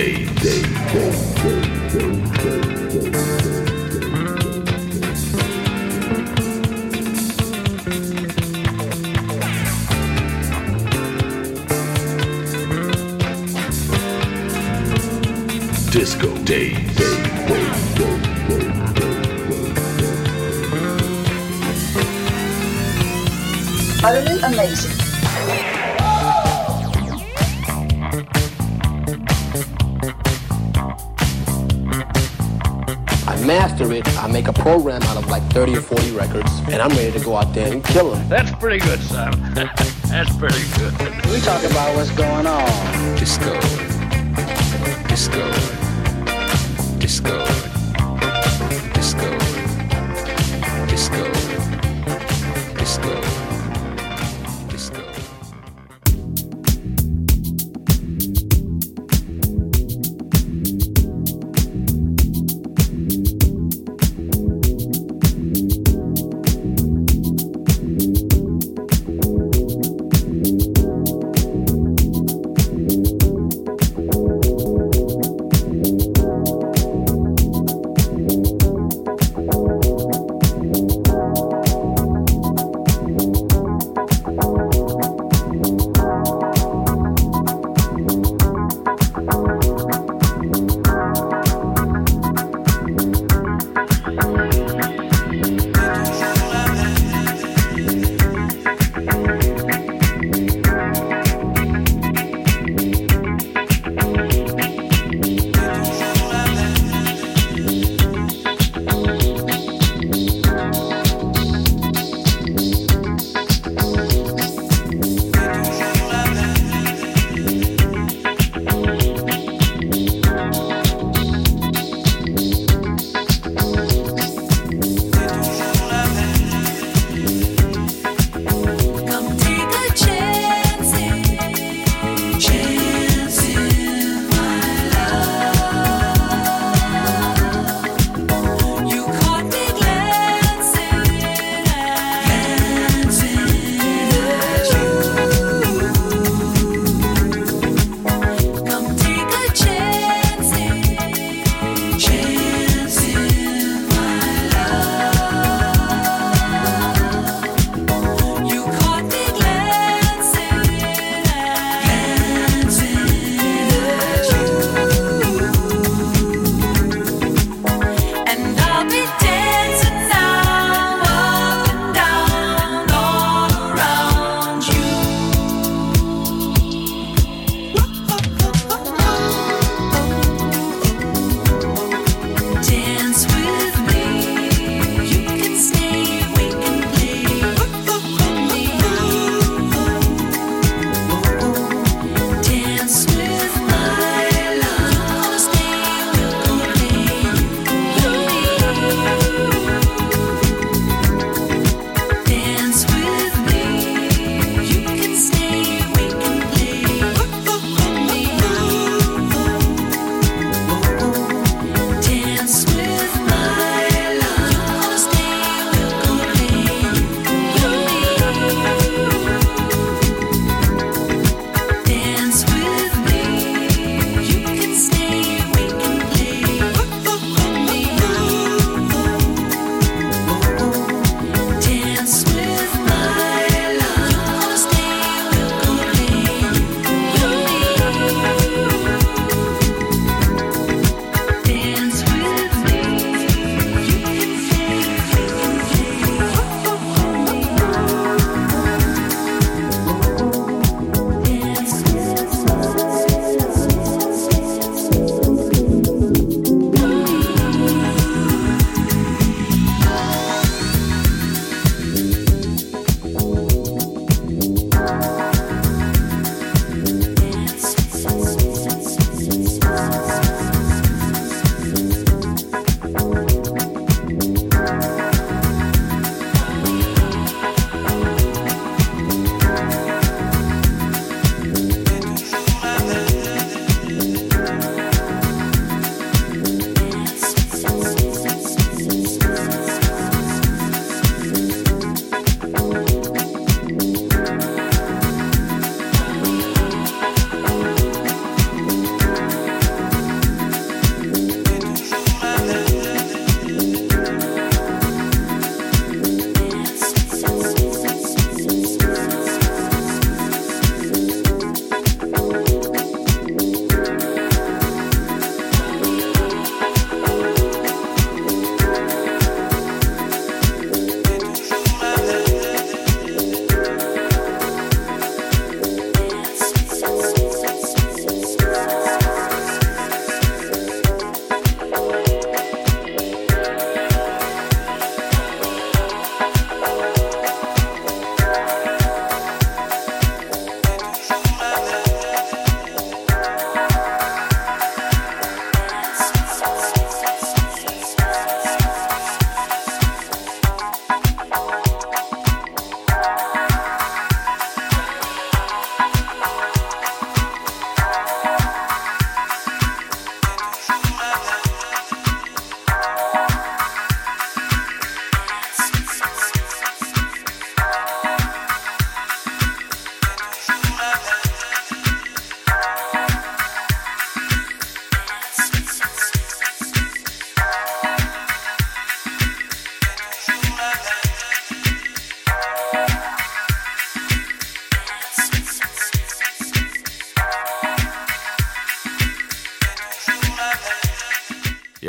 days. Disco days. Utterly amazing. It. I make a program out of like 30 or 40 records, and I'm ready to go out there and kill them. That's pretty good, son. That's pretty good. We talk about what's going on. Disco. Disco. Disco. Disco.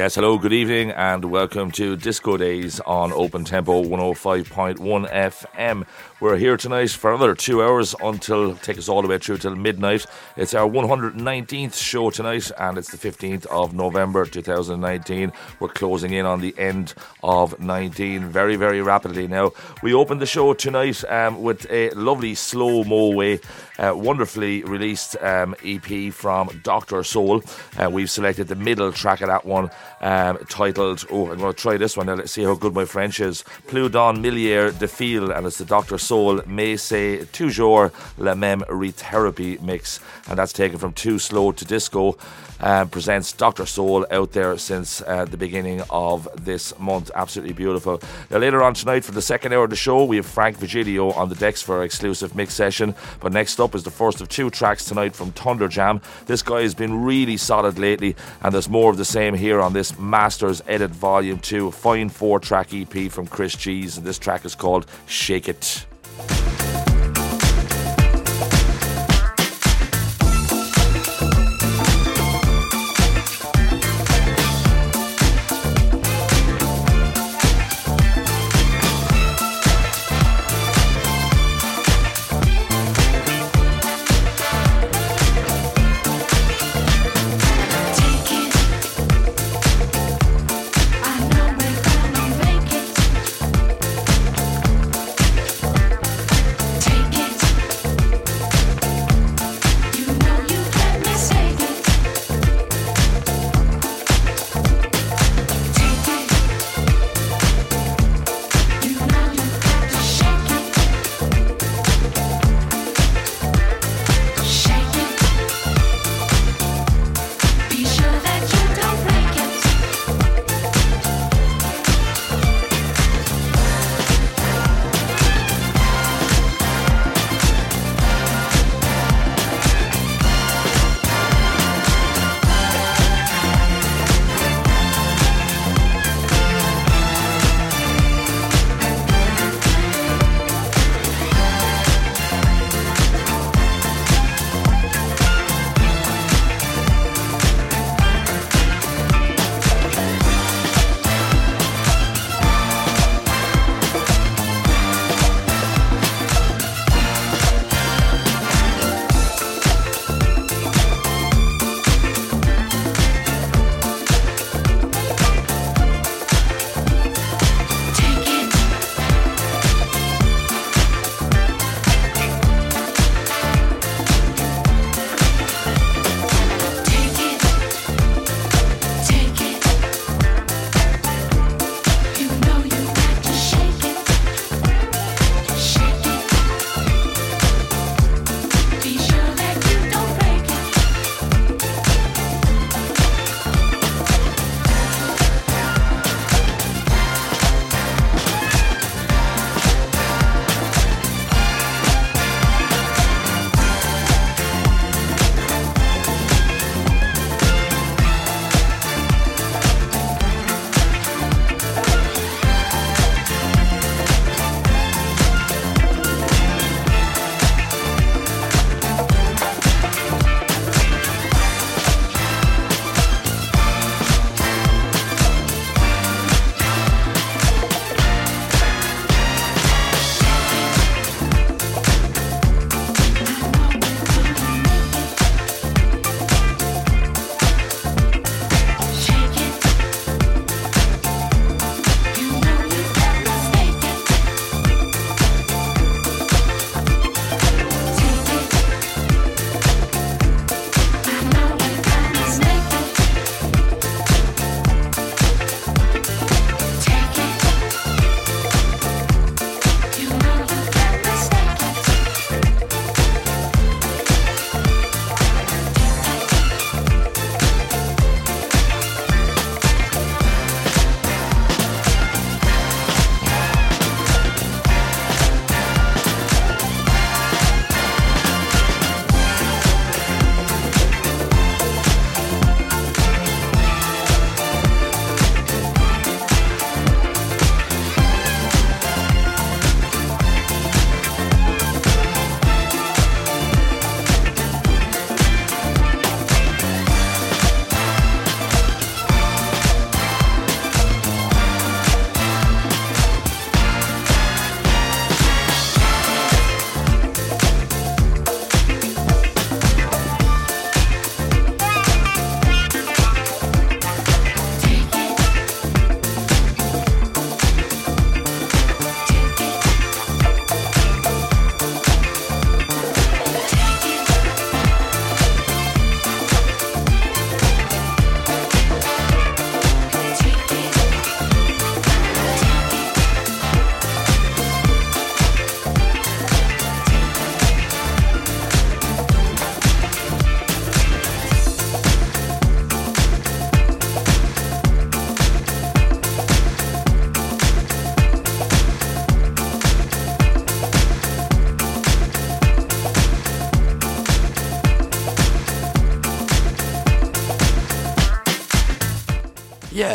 Yes, hello, good evening, and welcome to Disco Days on Open Tempo 105.1 FM. We're here tonight for another two hours until take us all the way through till midnight. It's our 119th show tonight, and it's the 15th of November 2019. We're closing in on the end of 19 very, very rapidly now. We opened the show tonight um, with a lovely slow mo way, uh, wonderfully released um, EP from Dr. Soul. Uh, we've selected the middle track of that one um, titled, oh, I'm going to try this one now, let's see how good my French is. Plus d'un millier de fil, and it's the Dr. Soul, mais c'est toujours la même retherapy mix, and that's taken from Too Slow to Disco. Um, presents Dr. Soul out there since uh, the beginning of this month. Absolutely beautiful. Now, later on tonight, for the second hour of the show, we have Frank Vigilio on the decks for our exclusive mix session. But next up is the first of two tracks tonight from Thunder Jam. This guy has been really solid lately, and there's more of the same here on this Masters Edit Volume 2, fine four track EP from Chris Cheese, and this track is called Shake it.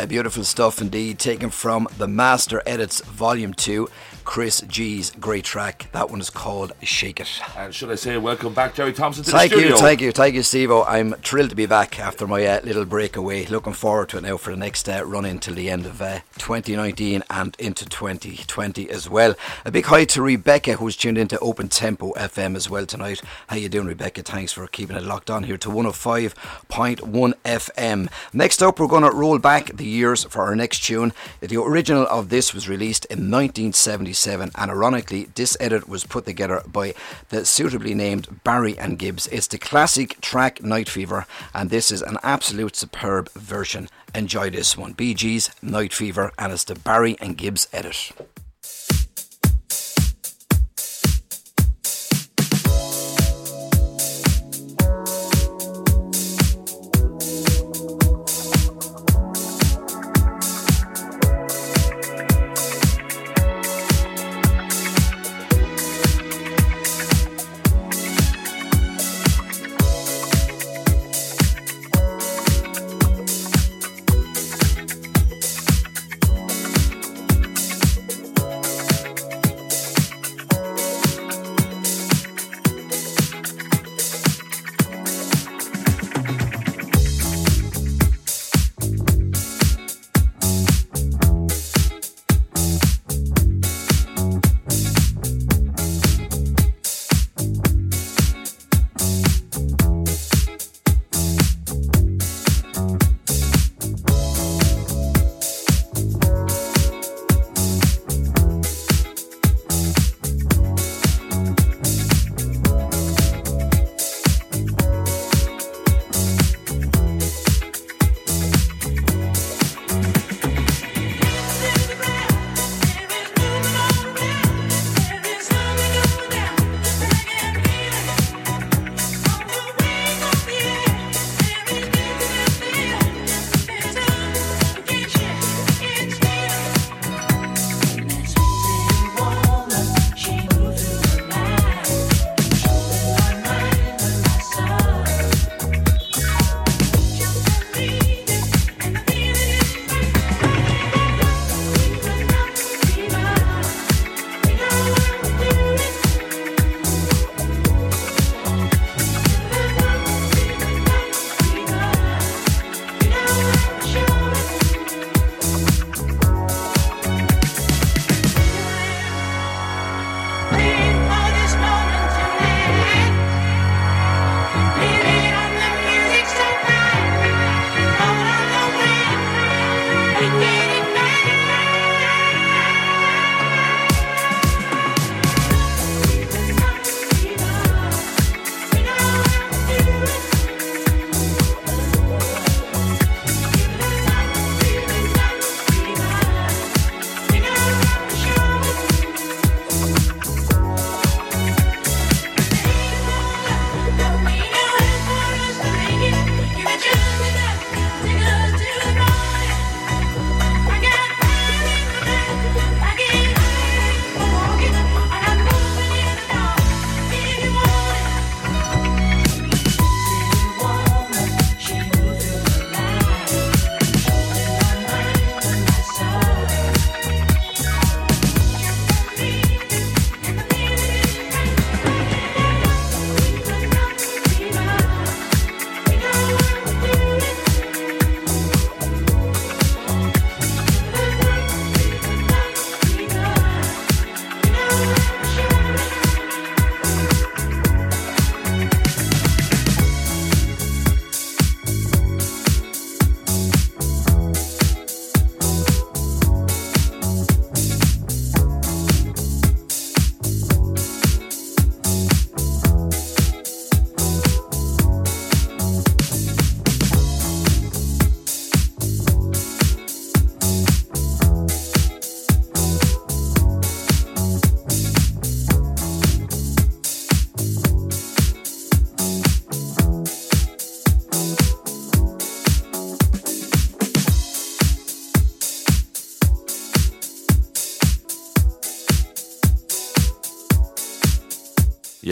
Beautiful stuff indeed, taken from the Master Edits Volume 2. Chris G's great track. That one is called Shake It. And should I say, welcome back, Jerry Thompson, to thank the studio. Thank you, thank you, thank you, Steve. I'm thrilled to be back after my uh, little breakaway. Looking forward to it now for the next uh, run until the end of uh, 2019 and into 2020 as well. A big hi to Rebecca, who's tuned into Open Tempo FM as well tonight. How you doing, Rebecca? Thanks for keeping it locked on here to 105.1 FM. Next up, we're going to roll back the years for our next tune. The original of this was released in 1977 and ironically, this edit was put together by the suitably named Barry and Gibbs. It's the classic track Night Fever, and this is an absolute superb version. Enjoy this one. Bee Gees Night Fever, and it's the Barry and Gibbs edit.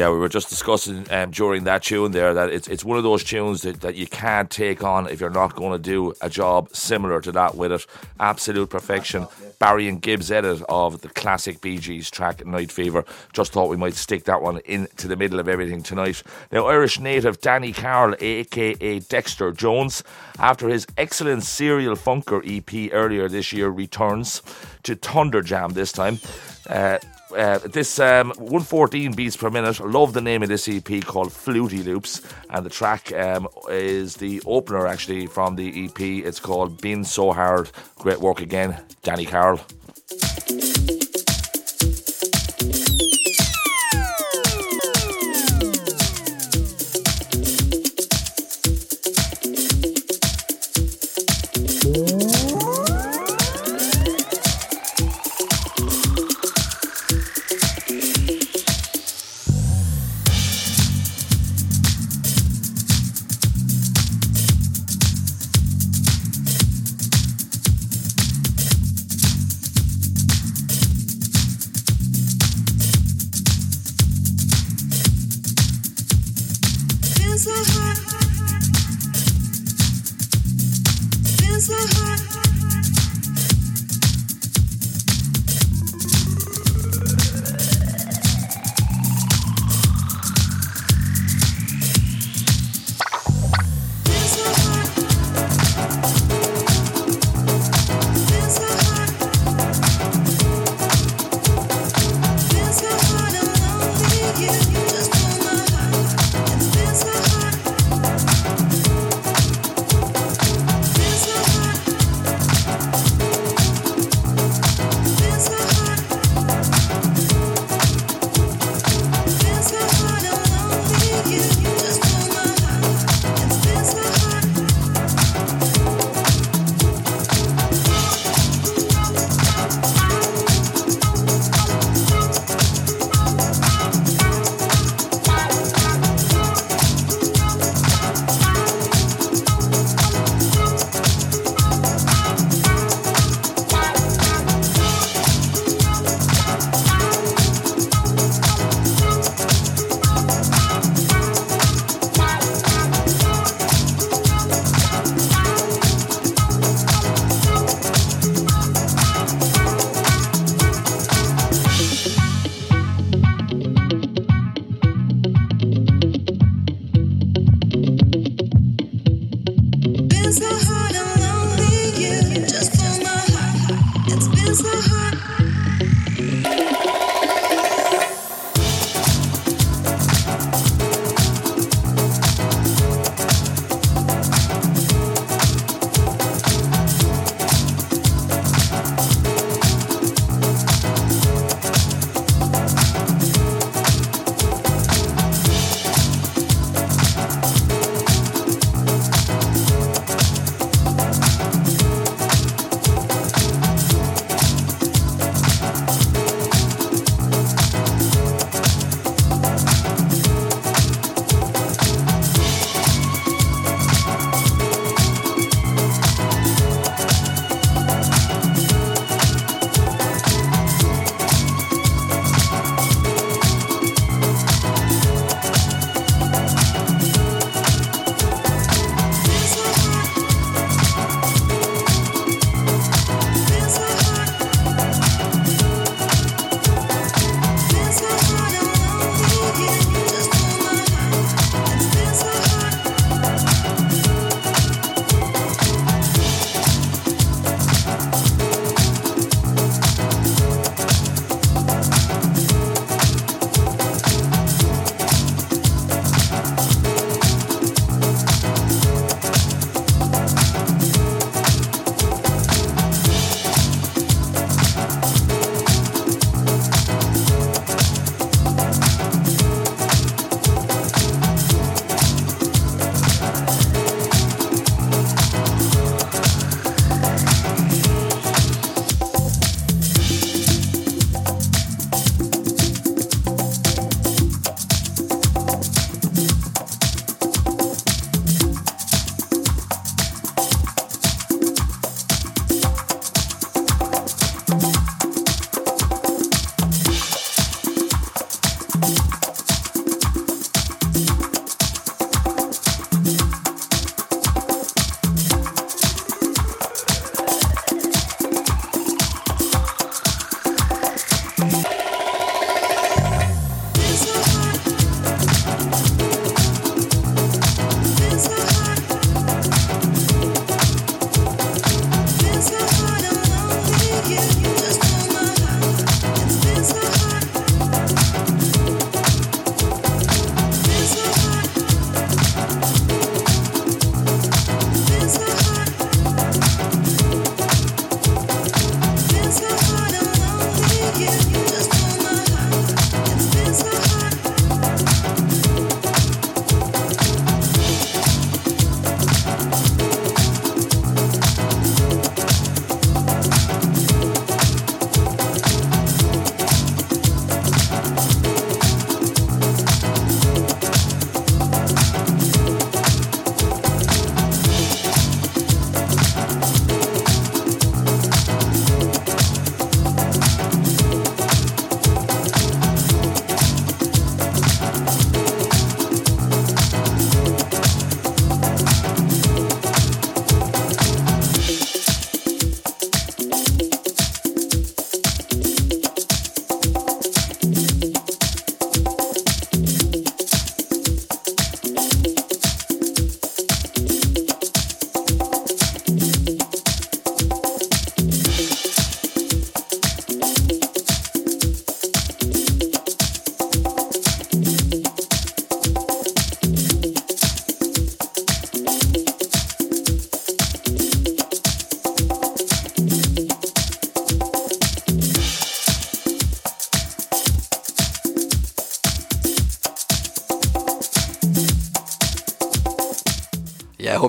Yeah, we were just discussing um, during that tune there that it's it's one of those tunes that, that you can't take on if you're not going to do a job similar to that with it. Absolute perfection. Barry and Gibbs edit of the classic Bee Gees track Night Fever. Just thought we might stick that one into the middle of everything tonight. Now, Irish native Danny Carroll, aka Dexter Jones, after his excellent Serial Funker EP earlier this year, returns to Thunder Jam this time. Uh, uh, this um, 114 beats per minute. Love the name of this EP called Fluty Loops, and the track um, is the opener actually from the EP. It's called Being So Hard. Great work again, Danny Carroll.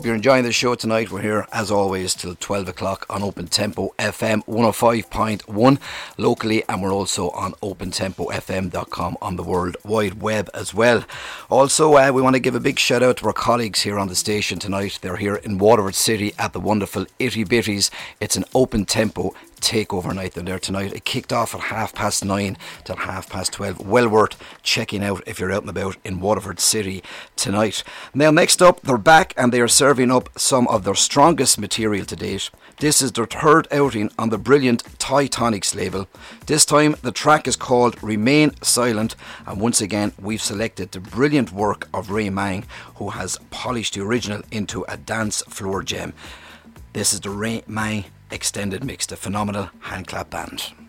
Hope you're enjoying the show tonight. We're here, as always, till 12 o'clock on Open Tempo FM 105.1 locally, and we're also on opentempofm.com on the World Wide Web as well. Also, uh, we want to give a big shout out to our colleagues here on the station tonight. They're here in Waterford City at the wonderful Itty Bitties. It's an open tempo takeover night They're there tonight. It kicked off at half past nine till half past twelve. Well worth checking out if you're out and about in Waterford City tonight. Now, next up, they're back and they are serving up some of their strongest material to date. This is their third outing on the brilliant Titanics label. This time, the track is called Remain Silent, and once again, we've selected the brilliant work of Ray Mang, who has polished the original into a dance floor gem. This is the Ray Mang extended mix, the phenomenal Handclap Band.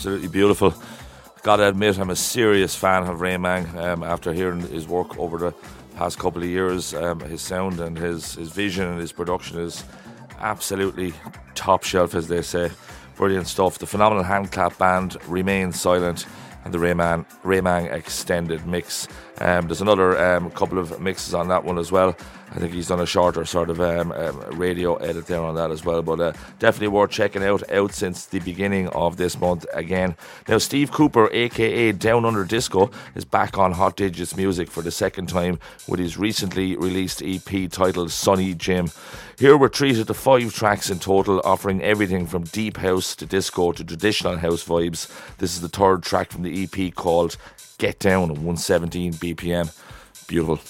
Absolutely beautiful. Gotta admit, I'm a serious fan of Ray Mang um, after hearing his work over the past couple of years. Um, his sound and his, his vision and his production is absolutely top shelf, as they say. Brilliant stuff. The phenomenal handclap band remains silent and the Rayman Raymang extended mix. Um, there's another um, couple of mixes on that one as well. I think he's done a shorter sort of um, um, radio edit there on that as well. But uh, definitely worth checking out. Out since the beginning of this month again. Now Steve Cooper, aka Down Under Disco, is back on Hot Digits Music for the second time with his recently released EP titled Sunny Jim. Here we're treated to five tracks in total, offering everything from deep house to disco to traditional house vibes. This is the third track from the EP called Get Down at 117 BPM. Beautiful.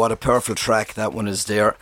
What a powerful track that one is there.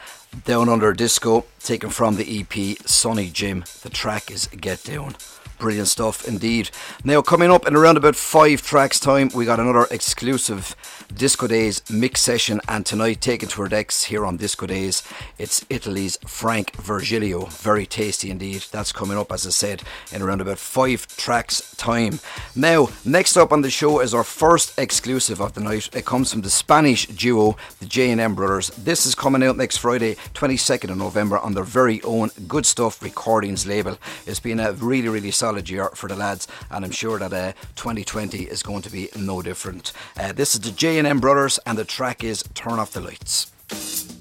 Down Under Disco, taken from the EP Sonny Jim. The track is Get Down. Brilliant stuff indeed. Now, coming up in around about five tracks' time, we got another exclusive Disco Days mix session, and tonight, taken to our decks here on Disco Days, it's Italy's Frank Virgilio. Very tasty indeed. That's coming up, as I said, in around about five tracks' time. Now, next up on the show is our first exclusive of the night. It comes from the Spanish duo, the J&M Brothers. This is coming out next Friday, 22nd of November, on their very own Good Stuff Recordings label. It's been a really, really solid year for the lads, and I'm sure that uh, 2020 is going to be no different. Uh, this is the J&M Brothers, and the track is Turn Off the Lights.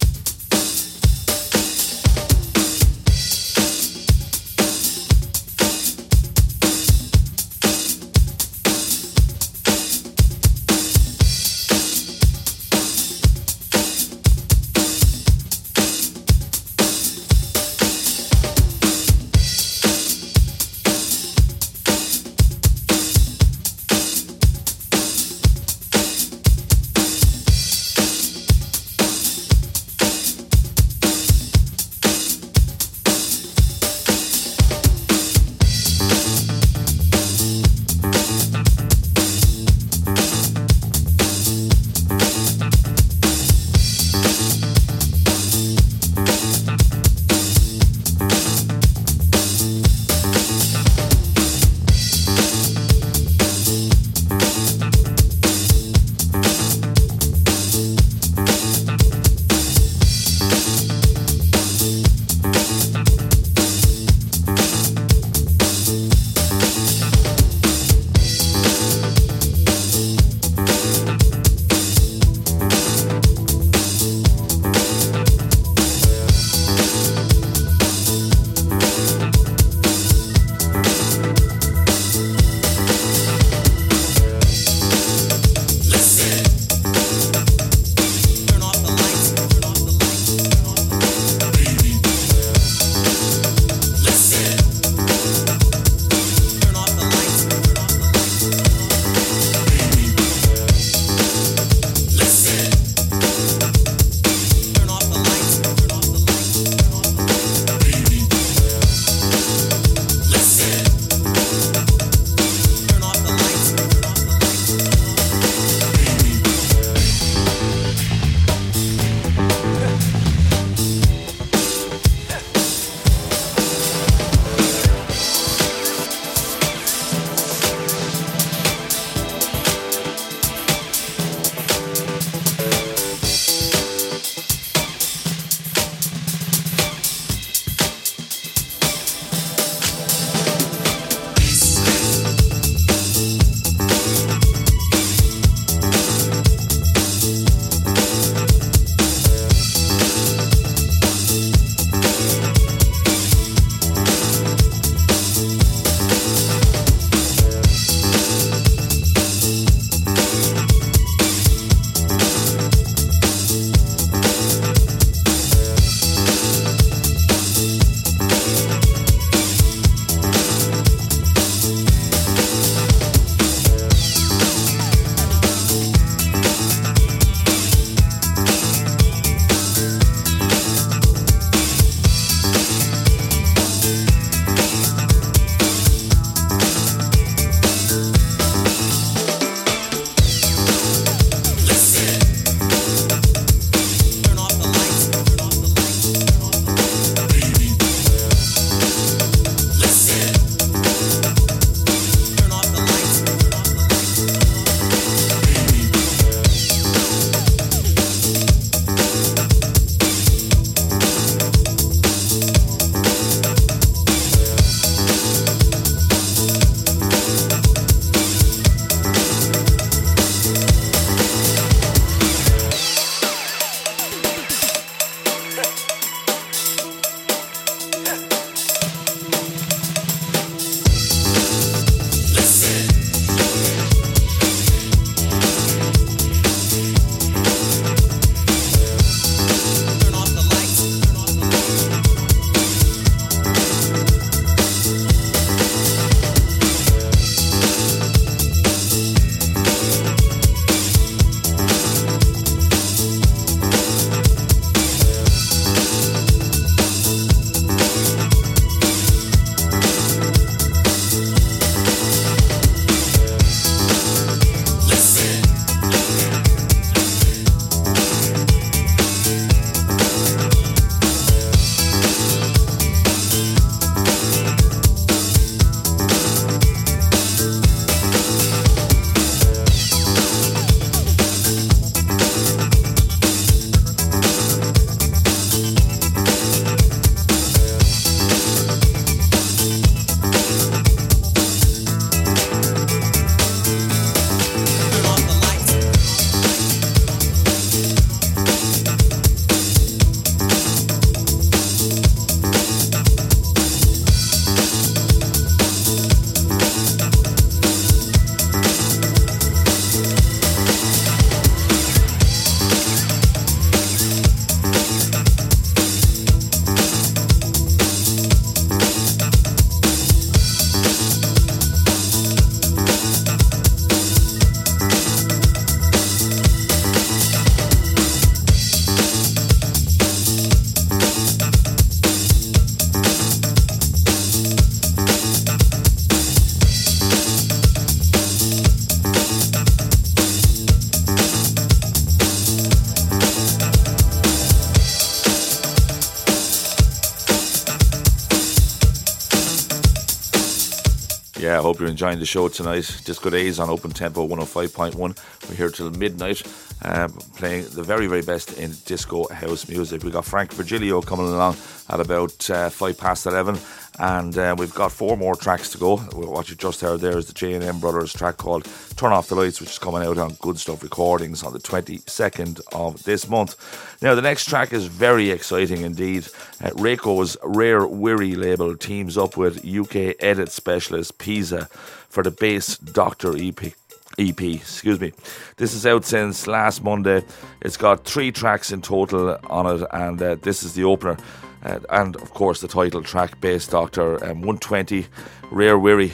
I hope you're enjoying the show tonight. Disco Days on Open Tempo 105.1. We're here till midnight, um, playing the very, very best in disco house music. We got Frank Virgilio coming along at about uh, five past eleven, and uh, we've got four more tracks to go. What you just heard there is the J and M Brothers track called "Turn Off the Lights," which is coming out on Good Stuff Recordings on the 22nd of this month. Now, the next track is very exciting indeed. Uh, Rare Wiri label teams up with UK edit specialist Pisa for the Bass Doctor EP. EP, excuse me. This is out since last Monday. It's got three tracks in total on it, and uh, this is the opener. Uh, and of course, the title track, Bass Doctor um, 120, Rare Wiri,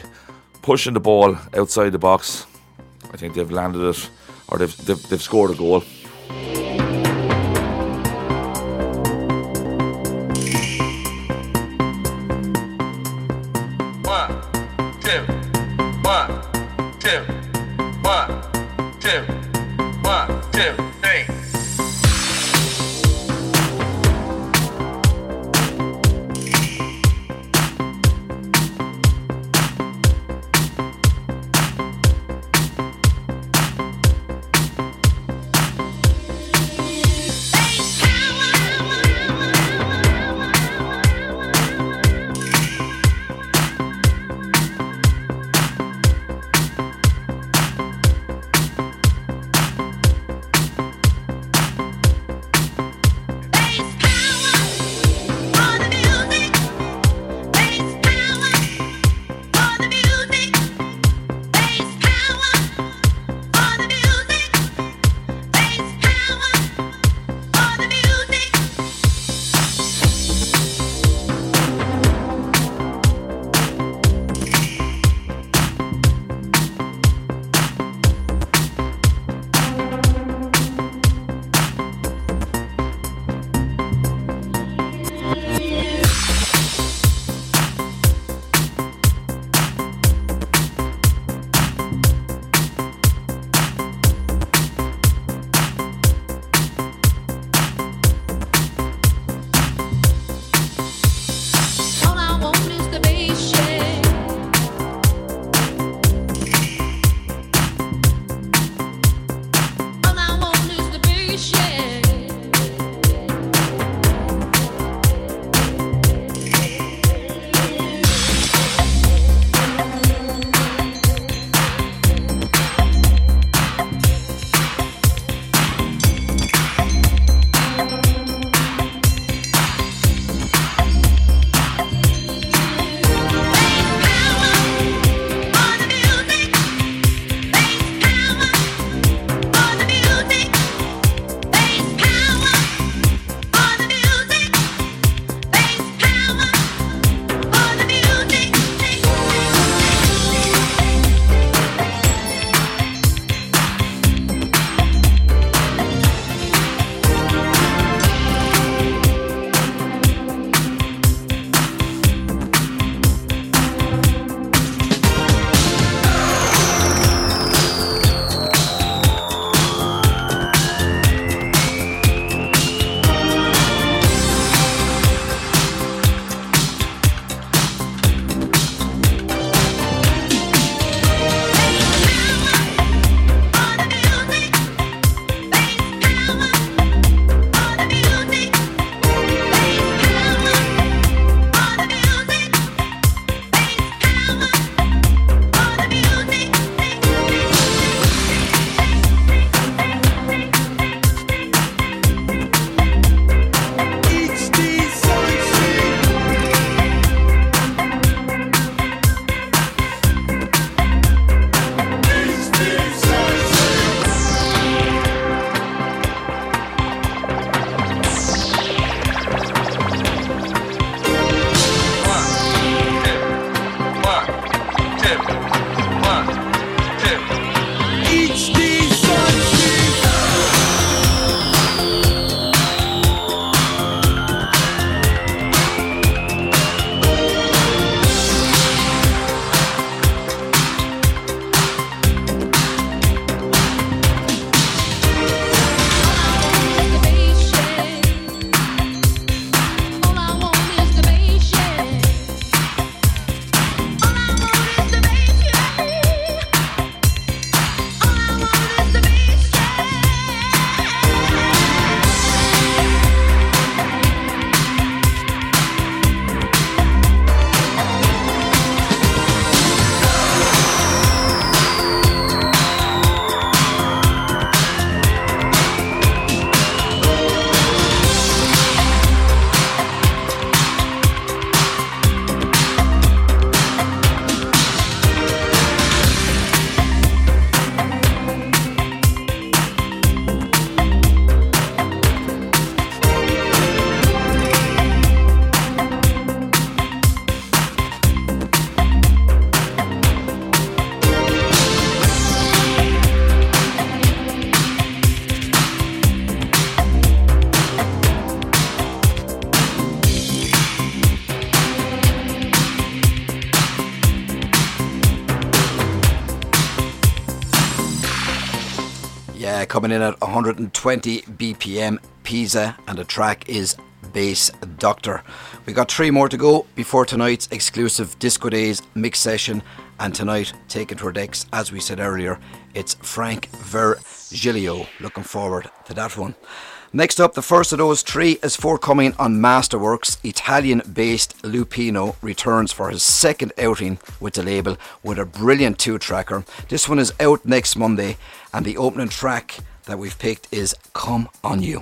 pushing the ball outside the box. I think they've landed it, or they've, they've, they've scored a goal. Coming in at 120 BPM Pisa, and the track is Bass Doctor. We got three more to go before tonight's exclusive Disco Days mix session, and tonight, taking to our decks, as we said earlier, it's Frank Virgilio. Looking forward to that one. Next up, the first of those three is forthcoming on Masterworks. Italian based Lupino returns for his second outing with the label with a brilliant two tracker. This one is out next Monday, and the opening track that we've picked is Come On You.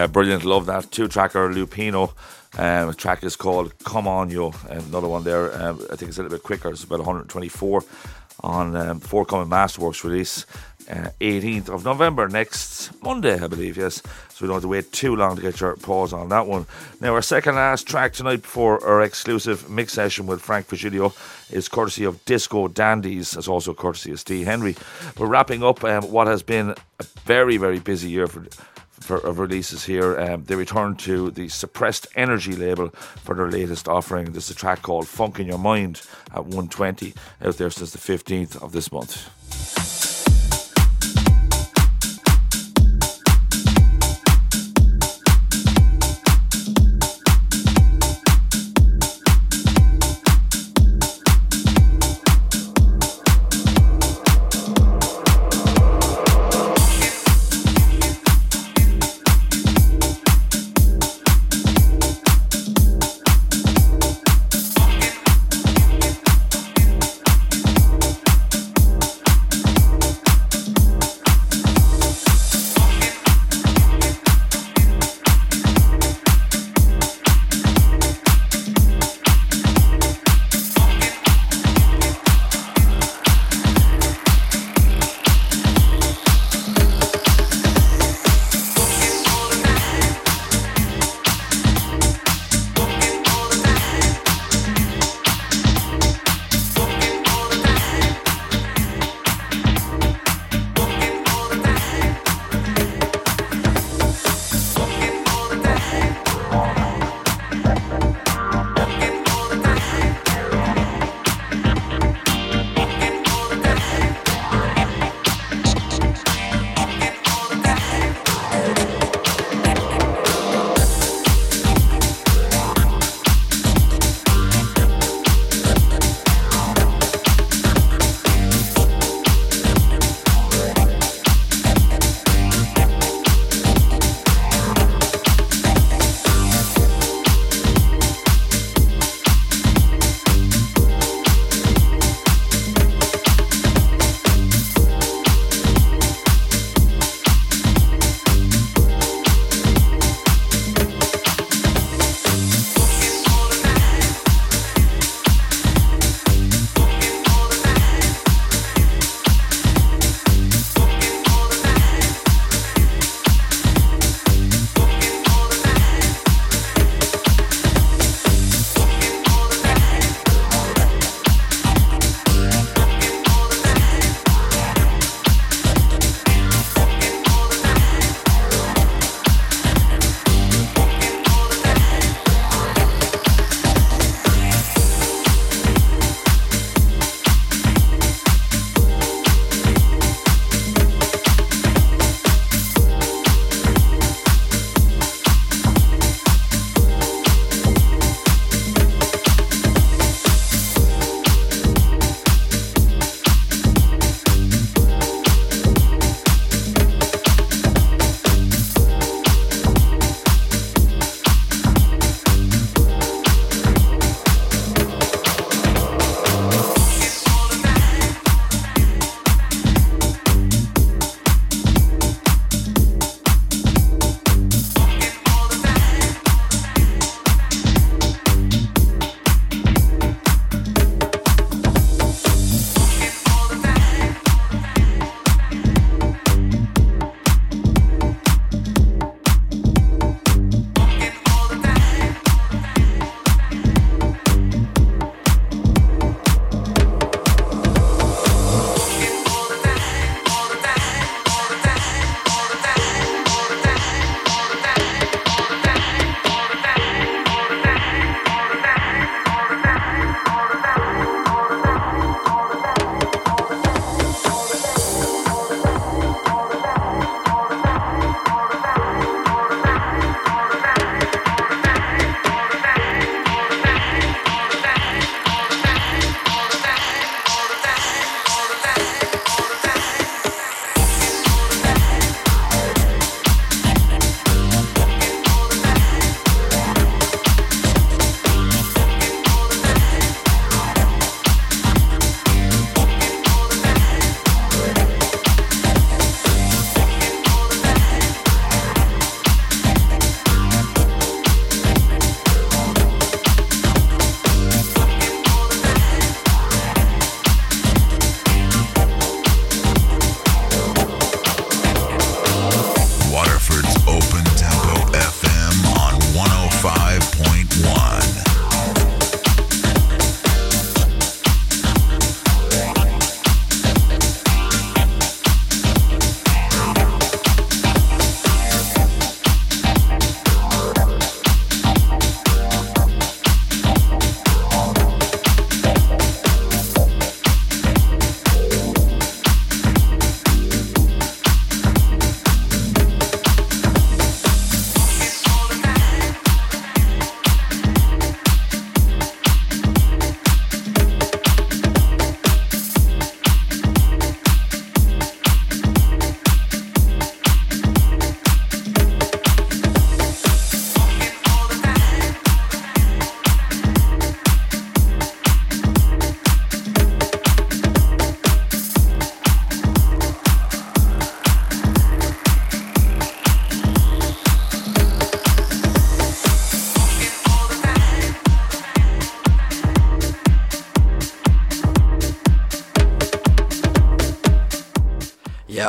Yeah, brilliant. Love that. Two tracker Lupino. Um, track is called Come On Yo. Um, another one there. Um, I think it's a little bit quicker. It's about 124 on um, forthcoming Masterworks release. Uh, 18th of November, next Monday, I believe, yes. So we don't have to wait too long to get your pause on that one. Now, our second last track tonight before our exclusive mix session with Frank Virgilio is courtesy of Disco Dandies, as also courtesy of Steve Henry. We're wrapping up um, what has been a very, very busy year for for, of releases here. Um, they return to the Suppressed Energy label for their latest offering. This is a track called Funk in Your Mind at 120, out there since the 15th of this month.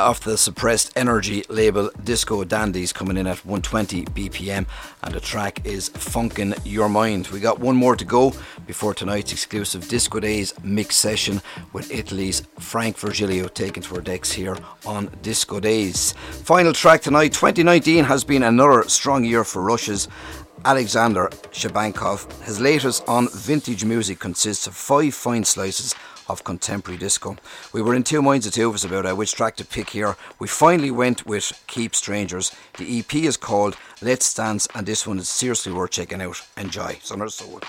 Off the suppressed energy label Disco Dandies coming in at 120 BPM, and the track is Funkin' Your Mind. We got one more to go before tonight's exclusive Disco Days mix session with Italy's Frank Virgilio taking to our decks here on Disco Days. Final track tonight 2019 has been another strong year for Russia's Alexander Shabankov. His latest on vintage music consists of five fine slices of contemporary disco. We were in two minds of two of us about uh, which track to pick here. We finally went with Keep Strangers. The EP is called Let's Dance, and this one is seriously worth checking out. Enjoy. Summer Soul.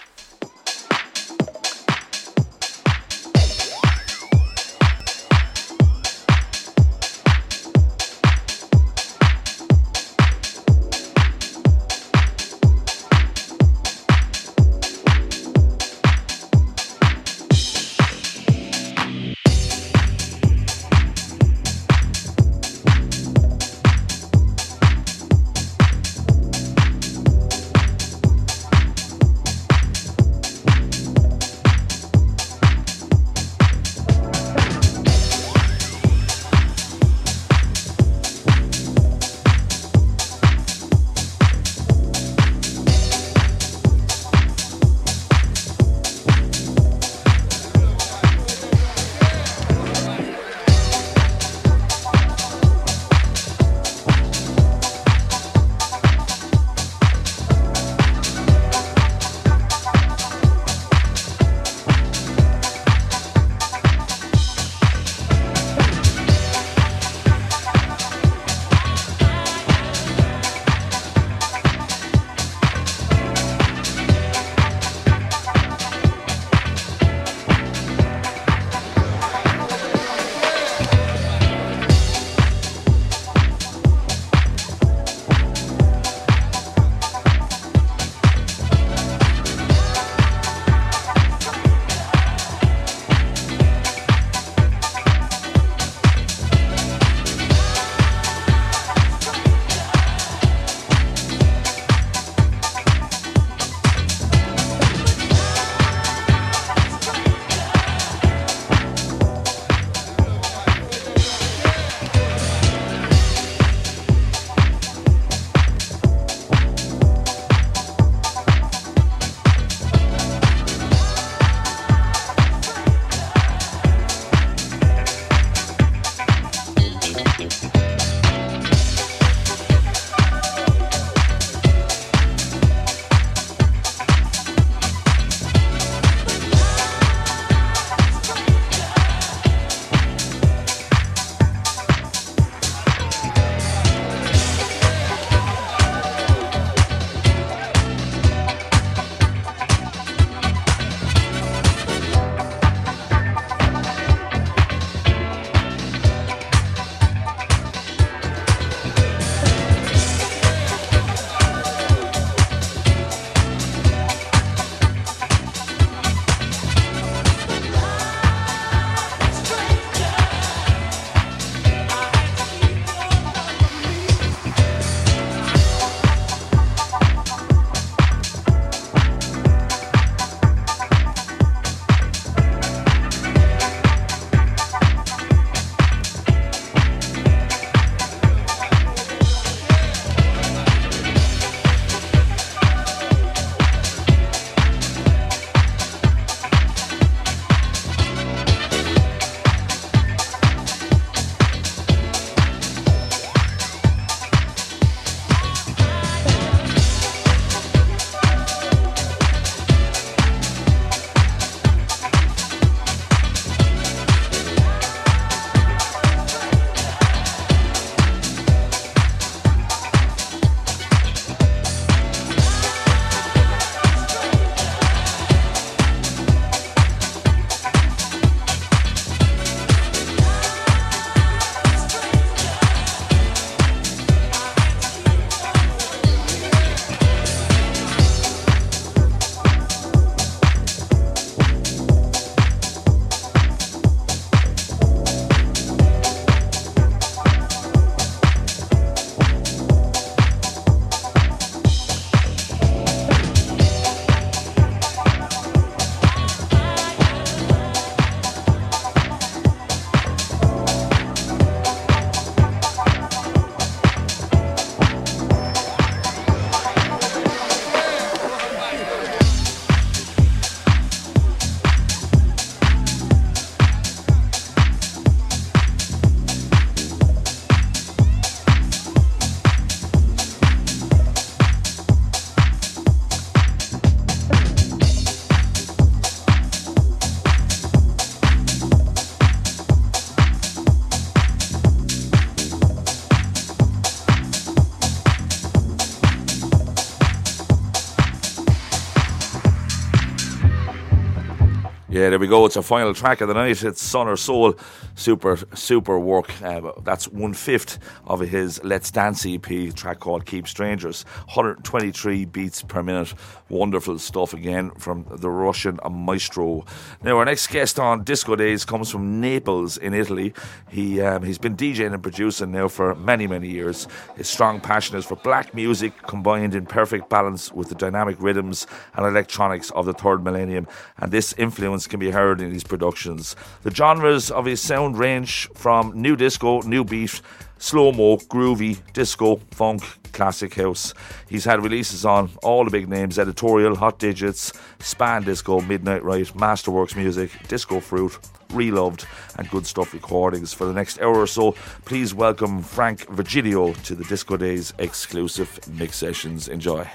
Yeah, there we go. It's our final track of the night. It's Son or Soul. Super, super work. Uh, that's one fifth of his Let's Dance EP track called Keep Strangers. 123 beats per minute. Wonderful stuff again from the Russian maestro. Now, our next guest on Disco Days comes from Naples in Italy. He, um, he's been DJing and producing now for many, many years. His strong passion is for black music combined in perfect balance with the dynamic rhythms and electronics of the third millennium. And this influence can be heard in his productions. The genres of his sound range from new disco, new beat, slow mo, groovy, disco, funk, classic house. He's had releases on all the big names Editorial, Hot Digits, Span Disco, Midnight Riot, Masterworks Music, Disco Fruit, Reloved, and Good Stuff Recordings. For the next hour or so, please welcome Frank Virgilio to the Disco Days exclusive mix sessions. Enjoy.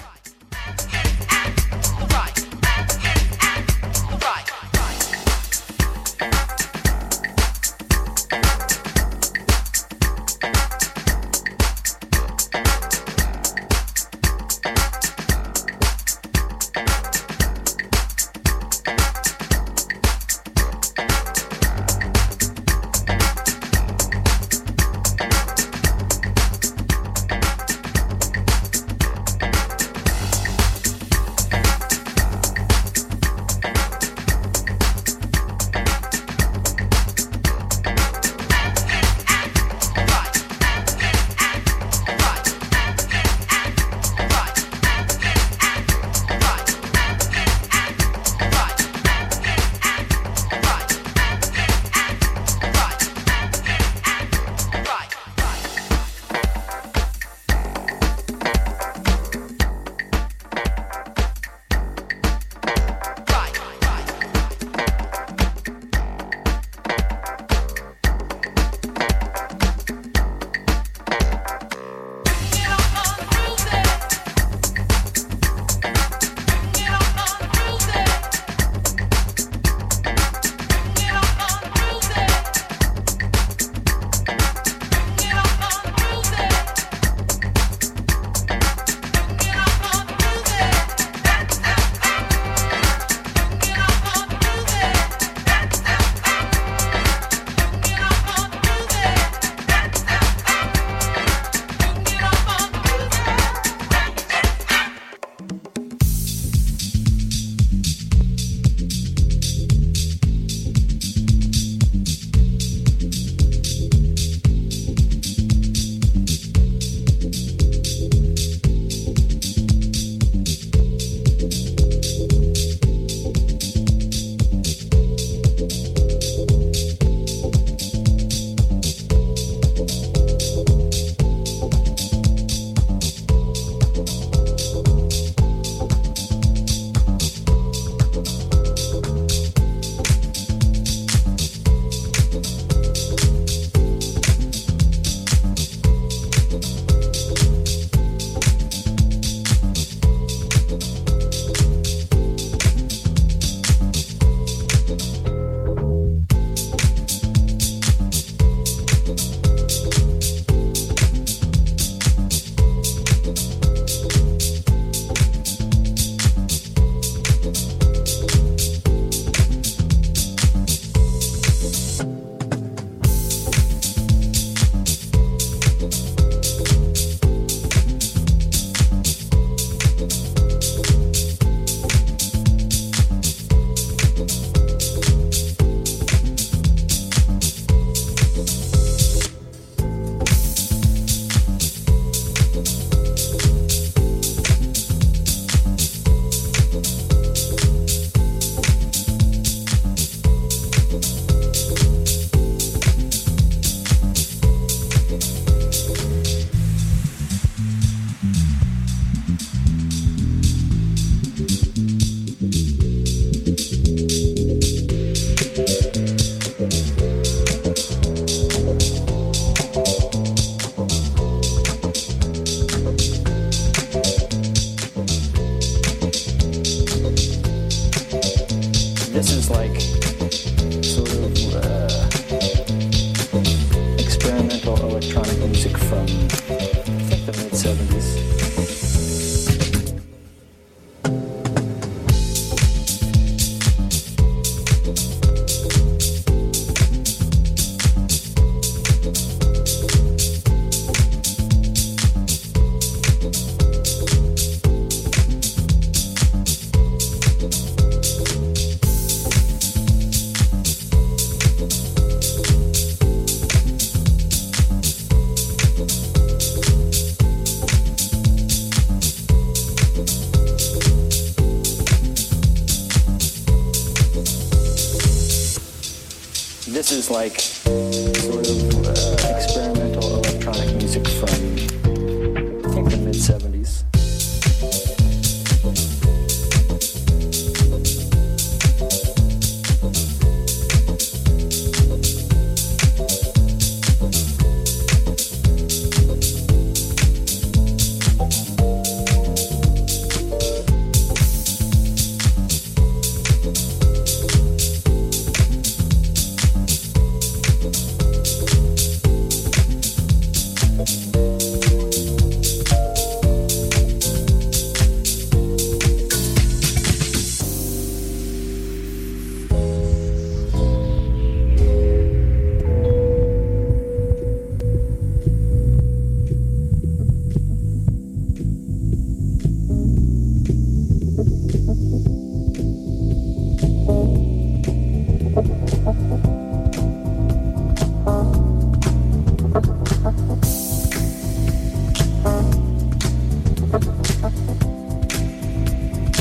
Like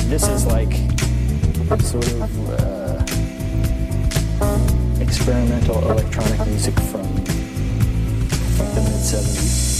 This is like sort of uh, experimental electronic music from the mid 70s.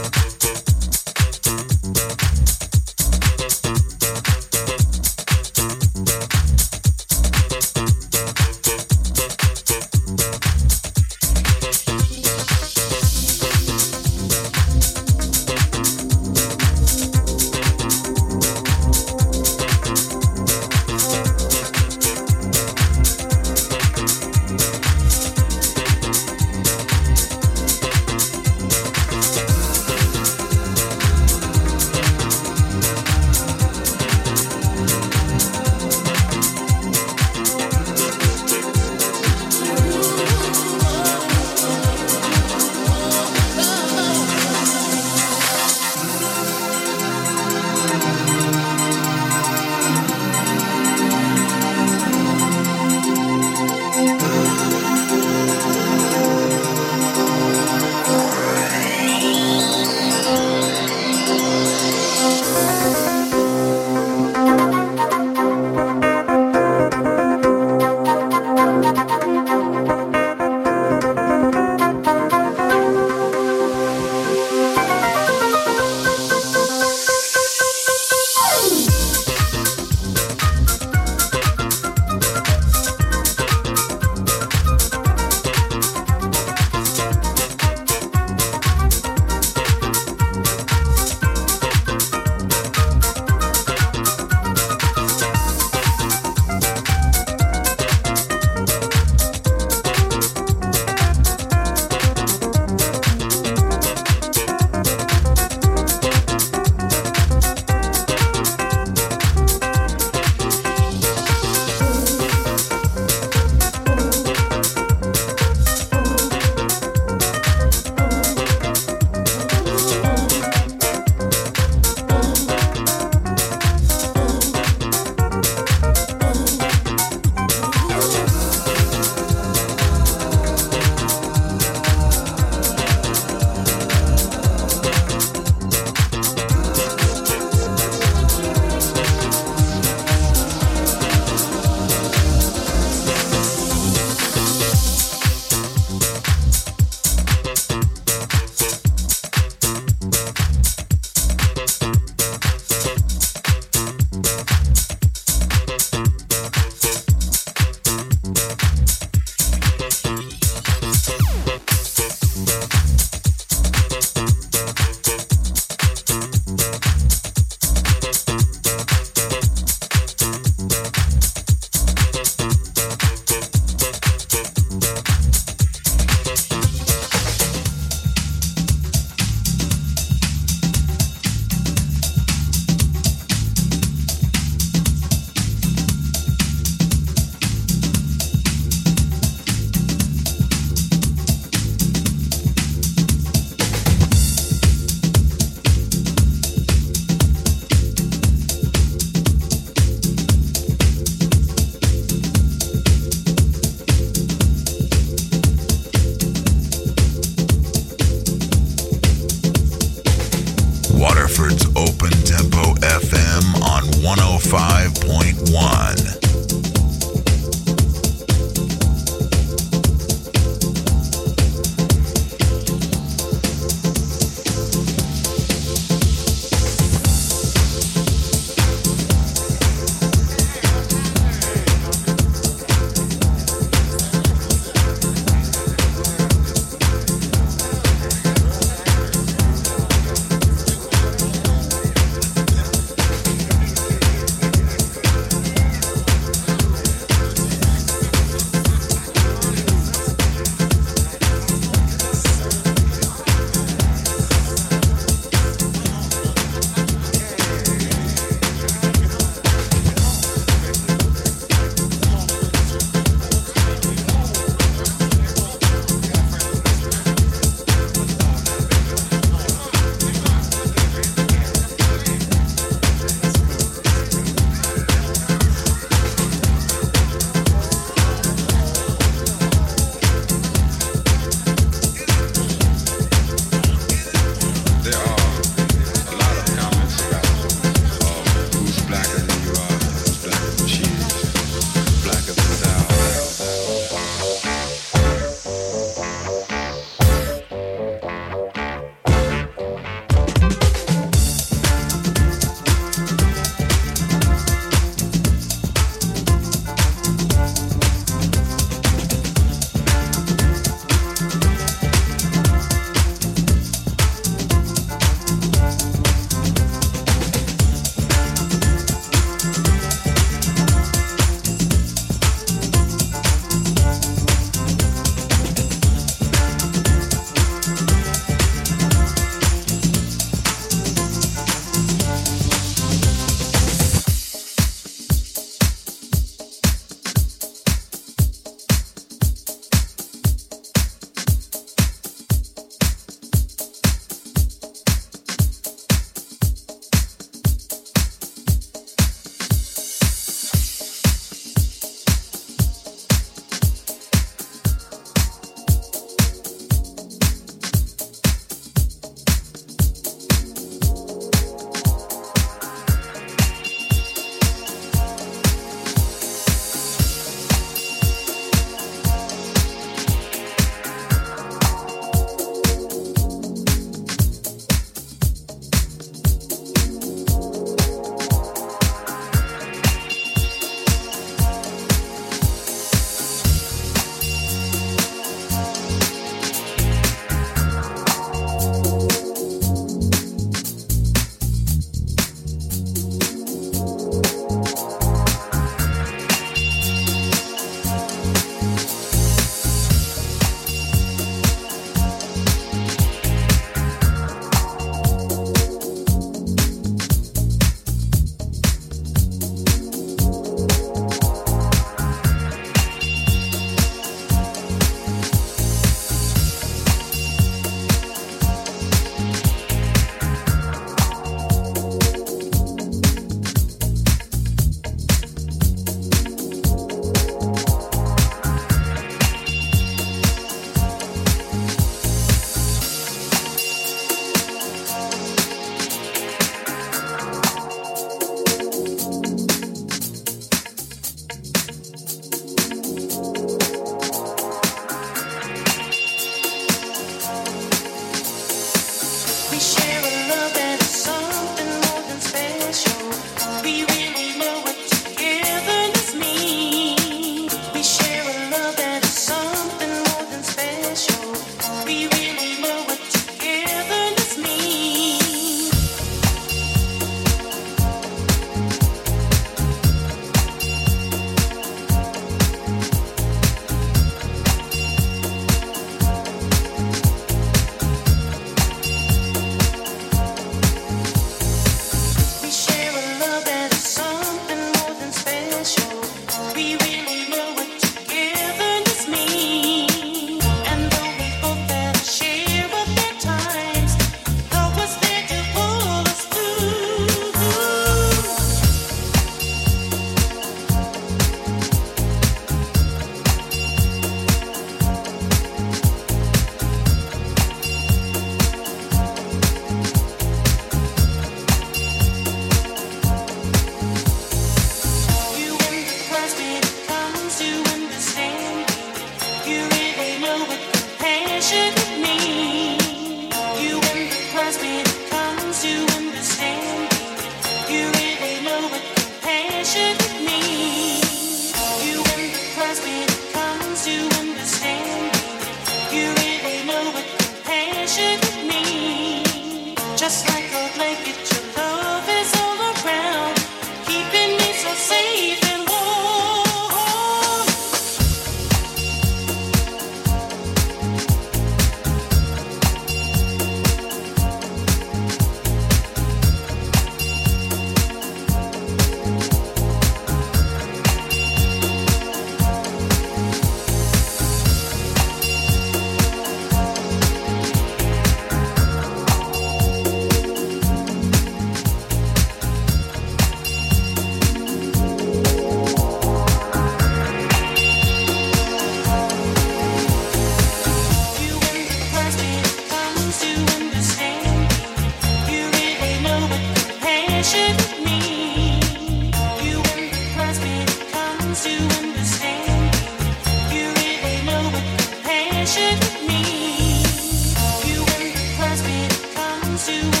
to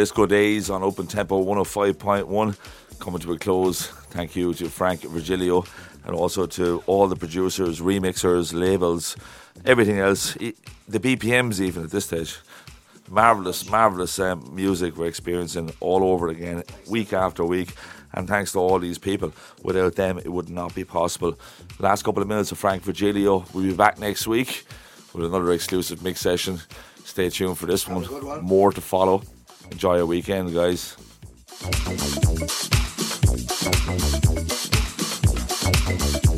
Disco Days on Open Tempo 105.1 coming to a close. Thank you to Frank Virgilio and also to all the producers, remixers, labels, everything else, the BPMs even at this stage. Marvelous, marvelous um, music we're experiencing all over again, week after week. And thanks to all these people. Without them, it would not be possible. Last couple of minutes of Frank Virgilio. We'll be back next week with another exclusive mix session. Stay tuned for this one. More to follow. Enjoy your weekend, guys. Thank you.